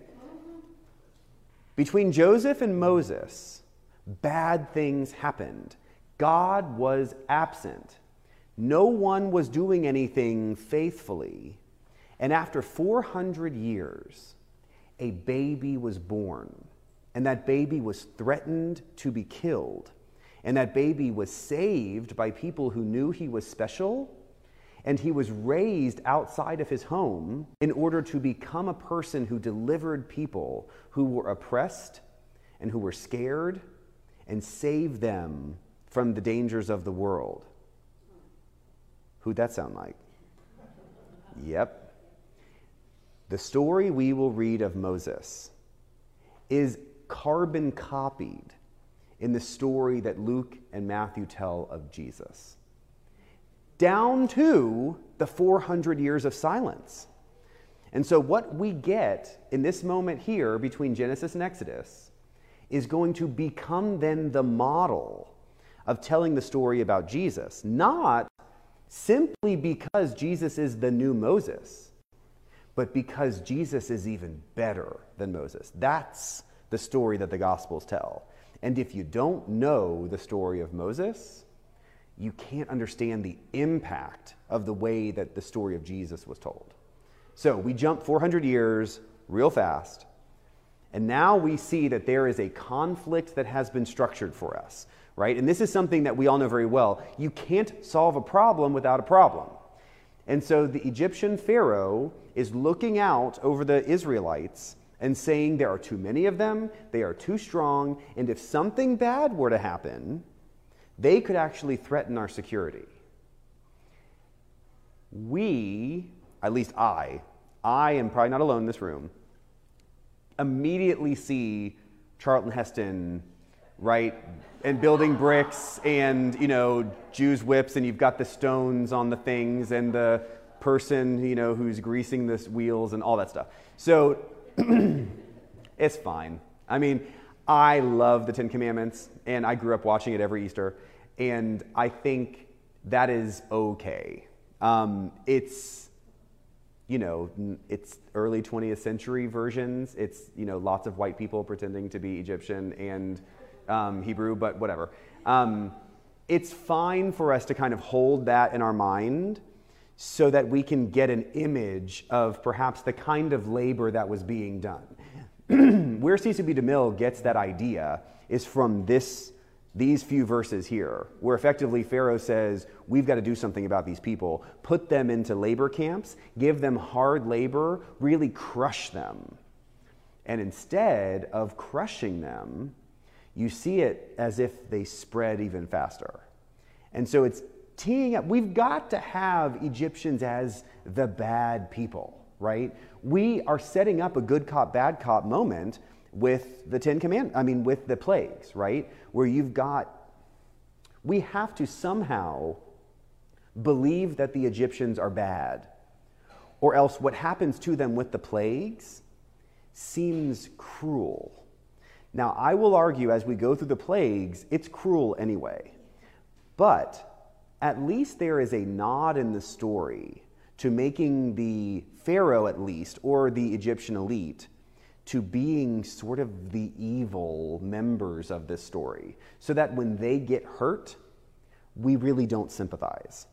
between Joseph and Moses, bad things happened. God was absent. No one was doing anything faithfully. And after 400 years, a baby was born. And that baby was threatened to be killed. And that baby was saved by people who knew he was special. And he was raised outside of his home in order to become a person who delivered people who were oppressed and who were scared and saved them from the dangers of the world. Who'd that sound like? Yep. The story we will read of Moses is carbon copied in the story that Luke and Matthew tell of Jesus, down to the 400 years of silence. And so, what we get in this moment here between Genesis and Exodus is going to become then the model of telling the story about Jesus, not simply because Jesus is the new Moses, but because Jesus is even better than Moses. That's the story that the Gospels tell. And if you don't know the story of Moses, you can't understand the impact of the way that the story of Jesus was told. So we jump 400 years real fast, and now we see that there is a conflict that has been structured for us, right? And this is something that we all know very well. You can't solve a problem without a problem. And so the Egyptian Pharaoh is looking out over the Israelites and saying there are too many of them, they are too strong, and if something bad were to happen, they could actually threaten our security. We, at least I, I am probably not alone in this room, immediately see Charlton Heston, right, and building bricks and, you know, Jews whips, and you've got the stones on the things and the person, you know, who's greasing the wheels and all that stuff. So it's fine. I mean, I love the Ten Commandments, and I grew up watching it every Easter, and I think that is okay. Um, it's, you know, it's early 20th century versions. It's, you know, lots of white people pretending to be Egyptian and um, Hebrew, but whatever. Um, it's fine for us to kind of hold that in our mind so that we can get an image of perhaps the kind of labor that was being done. Where Cecil B. DeMille gets that idea is from this, these few verses here, where effectively Pharaoh says, We've got to do something about these people, put them into labor camps, give them hard labor, really crush them. And instead of crushing them, you see it as if they spread even faster. And so it's teeing up. We've got to have Egyptians as the bad people, right? We are setting up a good cop, bad cop moment with the Ten Commandments, I mean, with the plagues, right? Where you've got, we have to somehow believe that the Egyptians are bad, or else what happens to them with the plagues seems cruel. Now, I will argue as we go through the plagues, it's cruel anyway. But at least there is a nod in the story to making the Pharaoh, at least, or the Egyptian elite, to being sort of the evil members of this story, so that when they get hurt, we really don't sympathize.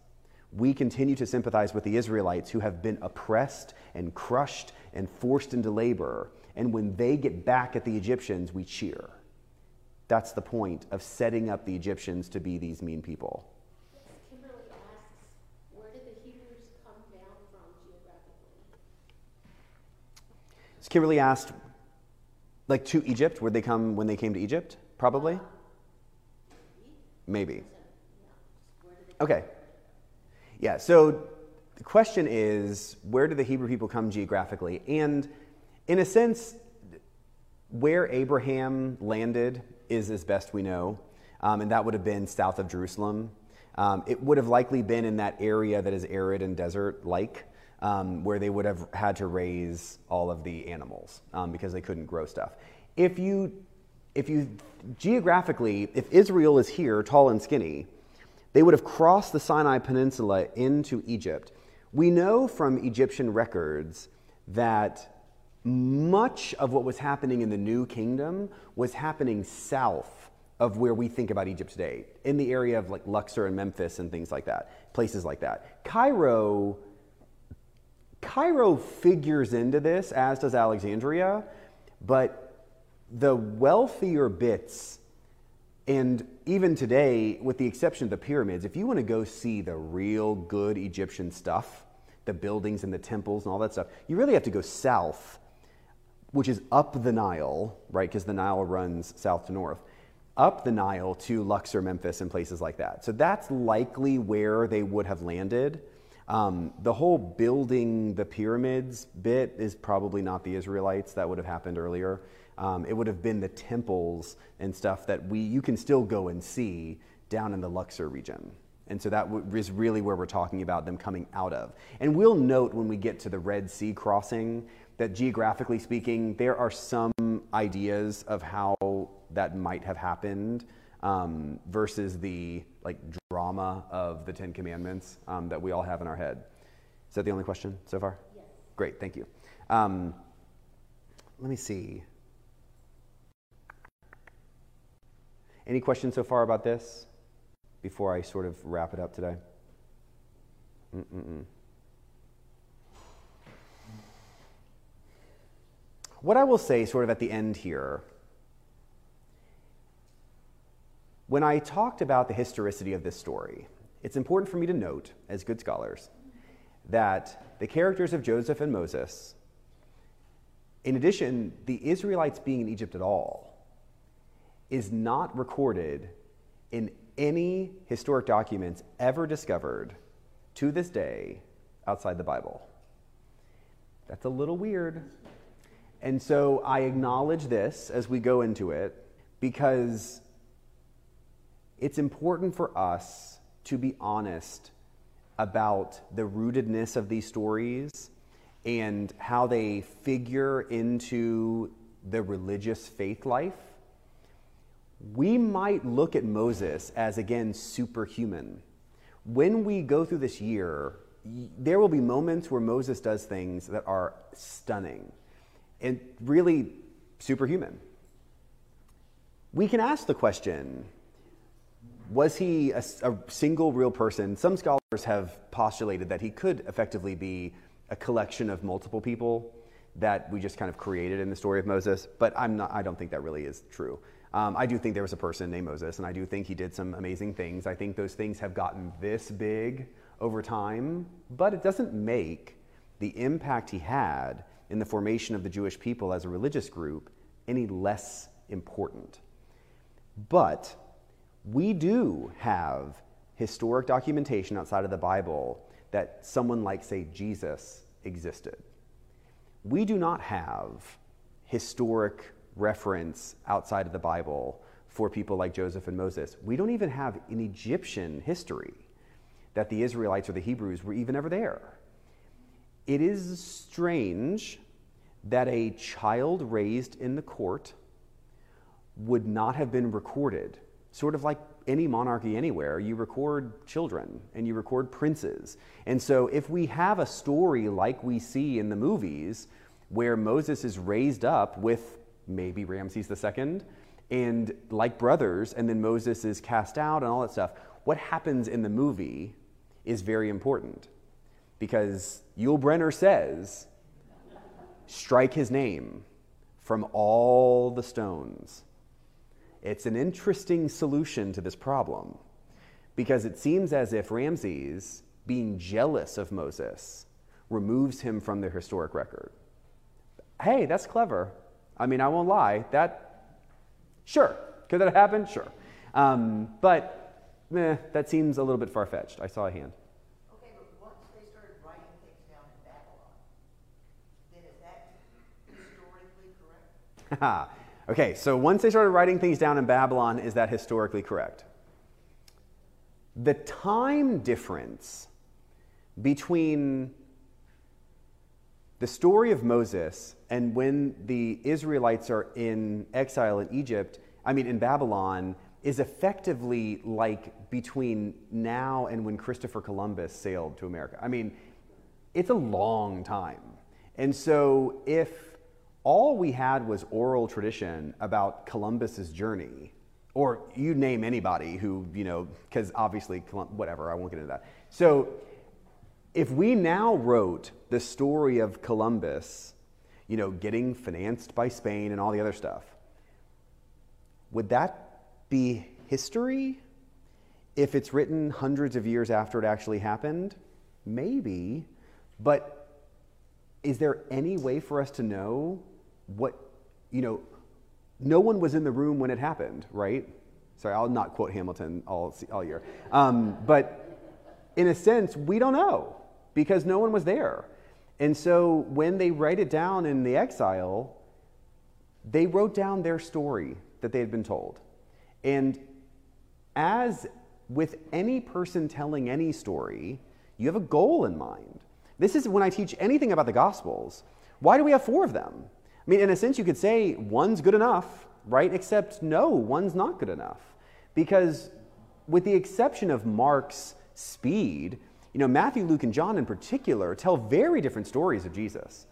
We continue to sympathize with the Israelites who have been oppressed and crushed and forced into labor. And when they get back at the Egyptians, we cheer. That's the point of setting up the Egyptians to be these mean people. Kimberly asked, like to Egypt, would they come when they came to Egypt? Probably? Maybe. Okay. Yeah, so the question is where do the Hebrew people come geographically? And in a sense, where Abraham landed is as best we know. um, and that would have been south of Jerusalem. Um, it would have likely been in that area that is arid and desert like, um, where they would have had to raise all of the animals um, because they couldn't grow stuff. If you, if you geographically, if Israel is here, tall and skinny, they would have crossed the Sinai Peninsula into Egypt. We know from Egyptian records that much of what was happening in the New Kingdom was happening south of where we think about Egypt today, in the area of like Luxor and Memphis and things like that, places like that. Cairo, Cairo figures into this, as does Alexandria, but the wealthier bits, and even today, with the exception of the pyramids, if you want to go see the real good Egyptian stuff, the buildings and the temples and all that stuff, you really have to go south, which is up the Nile, right? Because the Nile runs south to north up the Nile to Luxor, Memphis, and places like that. So that's likely where they would have landed. Um, the whole building the pyramids bit is probably not the Israelites. That would have happened earlier. Um, it would have been the temples and stuff that we you can still go and see down in the Luxor region. And so that is really where we're talking about them coming out of. And we'll note when we get to the Red Sea crossing that geographically speaking, there are some ideas of how that might have happened um, versus the like drama of the Ten Commandments um, that we all have in our head. Is that the only question so far? Yes. Great, thank you. Um, let me see. Any questions so far about this before I sort of wrap it up today? Mm-mm-mm. What I will say, sort of at the end here, when I talked about the historicity of this story, it's important for me to note, as good scholars, that the characters of Joseph and Moses, in addition, the Israelites being in Egypt at all, is not recorded in any historic documents ever discovered to this day outside the Bible. That's a little weird. And so I acknowledge this as we go into it because it's important for us to be honest about the rootedness of these stories and how they figure into the religious faith life. We might look at Moses as, again, superhuman. When we go through this year, there will be moments where Moses does things that are stunning and really superhuman. We can ask the question was he a, a, single real person? Some scholars have postulated that he could effectively be a collection of multiple people that we just kind of created in the story of Moses, but I'm not, I don't think that really is true. Um, I do think there was a person named Moses, and I do think he did some amazing things. I think those things have gotten this big over time, but it doesn't make the impact he had in the formation of the Jewish people as a religious group any less important. But we do have historic documentation outside of the Bible that someone like, say, Jesus existed. We do not have historic reference outside of the Bible for people like Joseph and Moses. We don't even have an Egyptian history that the Israelites or the Hebrews were even ever there. It is strange that a child raised in the court would not have been recorded sort of like any monarchy anywhere, you record children and you record princes. And so if we have a story like we see in the movies where Moses is raised up with maybe Ramses II and like brothers, and then Moses is cast out and all that stuff, what happens in the movie is very important because Yul Brynner says, strike his name from all the stones it's an interesting solution to this problem because it seems as if Ramses, being jealous of Moses, removes him from the historic record. Hey, that's clever. I mean, I won't lie. That, sure. Could that happen? Sure. Um, but meh, that seems a little bit far fetched. I saw a hand. Okay, but once they started writing things down in Babylon, then is that historically correct? Okay, so once they started writing things down in Babylon, is that historically correct? The time difference between the story of Moses and when the Israelites are in exile in Egypt, I mean, in Babylon, is effectively like between now and when Christopher Columbus sailed to America. I mean, it's a long time. And so if all we had was oral tradition about Columbus's journey, or you name anybody who, you know, because obviously, whatever, I won't get into that. So if we now wrote the story of Columbus, you know, getting financed by Spain and all the other stuff, would that be history if it's written hundreds of years after it actually happened? Maybe, but is there any way for us to know what, you know, no one was in the room when it happened, right? Sorry, I'll not quote Hamilton all, all year. Um, but in a sense, we don't know because no one was there. And so when they write it down in the exile, they wrote down their story that they had been told. And as with any person telling any story, you have a goal in mind. This is when I teach anything about the Gospels. Why do we have four of them? I mean, in a sense, you could say one's good enough, right? Except no, one's not good enough. Because, with the exception of Mark's speed, you know, Matthew, Luke, and John in particular tell very different stories of Jesus.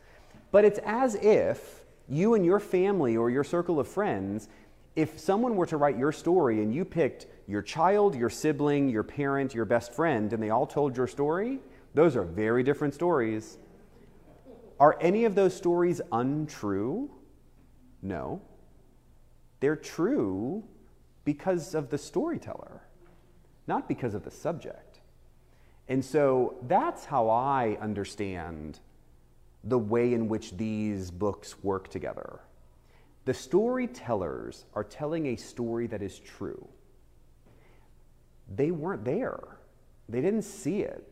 But it's as if you and your family or your circle of friends, if someone were to write your story and you picked your child, your sibling, your parent, your best friend, and they all told your story, those are very different stories. Are any of those stories untrue? No. They're true because of the storyteller, not because of the subject. And so that's how I understand the way in which these books work together. The storytellers are telling a story that is true. They weren't there, they didn't see it,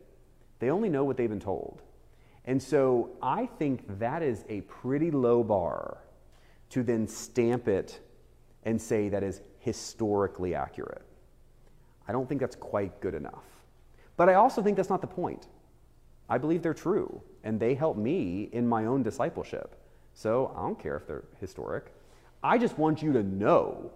they only know what they've been told. And so I think that is a pretty low bar to then stamp it and say that is historically accurate. I don't think that's quite good enough. But I also think that's not the point. I believe they're true, and they help me in my own discipleship. So I don't care if they're historic. I just want you to know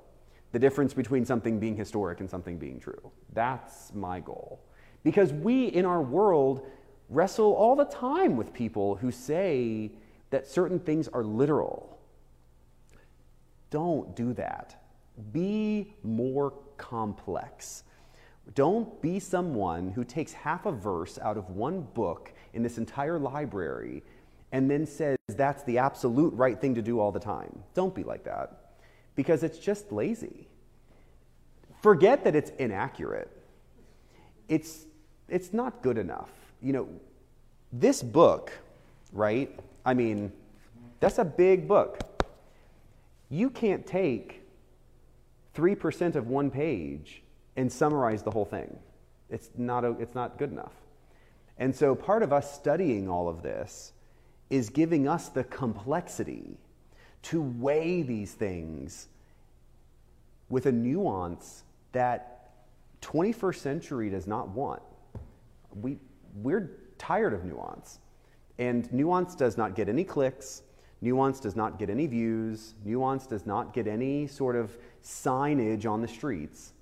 the difference between something being historic and something being true. That's my goal. Because we in our world wrestle all the time with people who say that certain things are literal. Don't do that. Be more complex. Don't be someone who takes half a verse out of one book in this entire library and then says that's the absolute right thing to do all the time. Don't be like that because it's just lazy. Forget that it's inaccurate. It's, it's not good enough. You know, this book, right? I mean, that's a big book. You can't take 3% of one page and summarize the whole thing. It's not, a, it's not good enough. And so part of us studying all of this is giving us the complexity to weigh these things with a nuance that 21st century does not want. We, we're tired of nuance. And nuance does not get any clicks. Nuance does not get any views. Nuance does not get any sort of signage on the streets.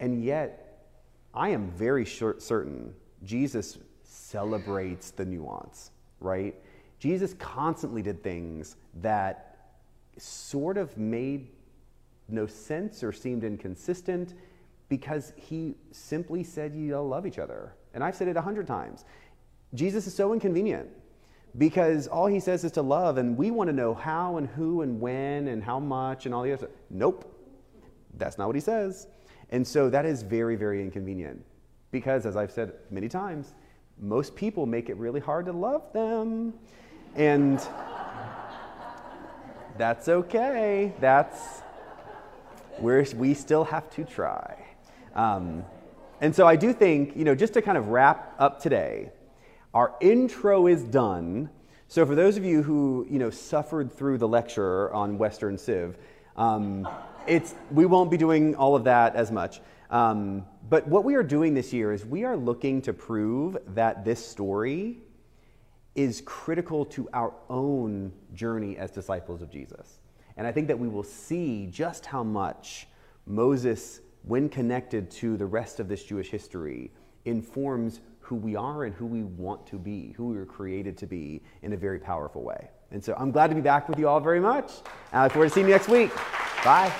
And yet, I am very sure, certain Jesus celebrates the nuance, right? Jesus constantly did things that sort of made no sense or seemed inconsistent because he simply said you all love each other. And I've said it a hundred times. Jesus is so inconvenient because all he says is to love, and we want to know how and who and when and how much and all the other stuff. Nope, that's not what he says. And so that is very, very inconvenient because, as I've said many times, most people make it really hard to love them. And that's okay. That's where we still have to try. Um, and so I do think, you know, just to kind of wrap up today, our intro is done. So for those of you who, you know, suffered through the lecture on Western Civ, Um, it's, we won't be doing all of that as much. Um, but what we are doing this year is we are looking to prove that this story is critical to our own journey as disciples of Jesus. And I think that we will see just how much Moses, when connected to the rest of this Jewish history, informs who we are and who we want to be, who we were created to be in a very powerful way. And so I'm glad to be back with you all very much. I look forward to seeing you next week. Bye.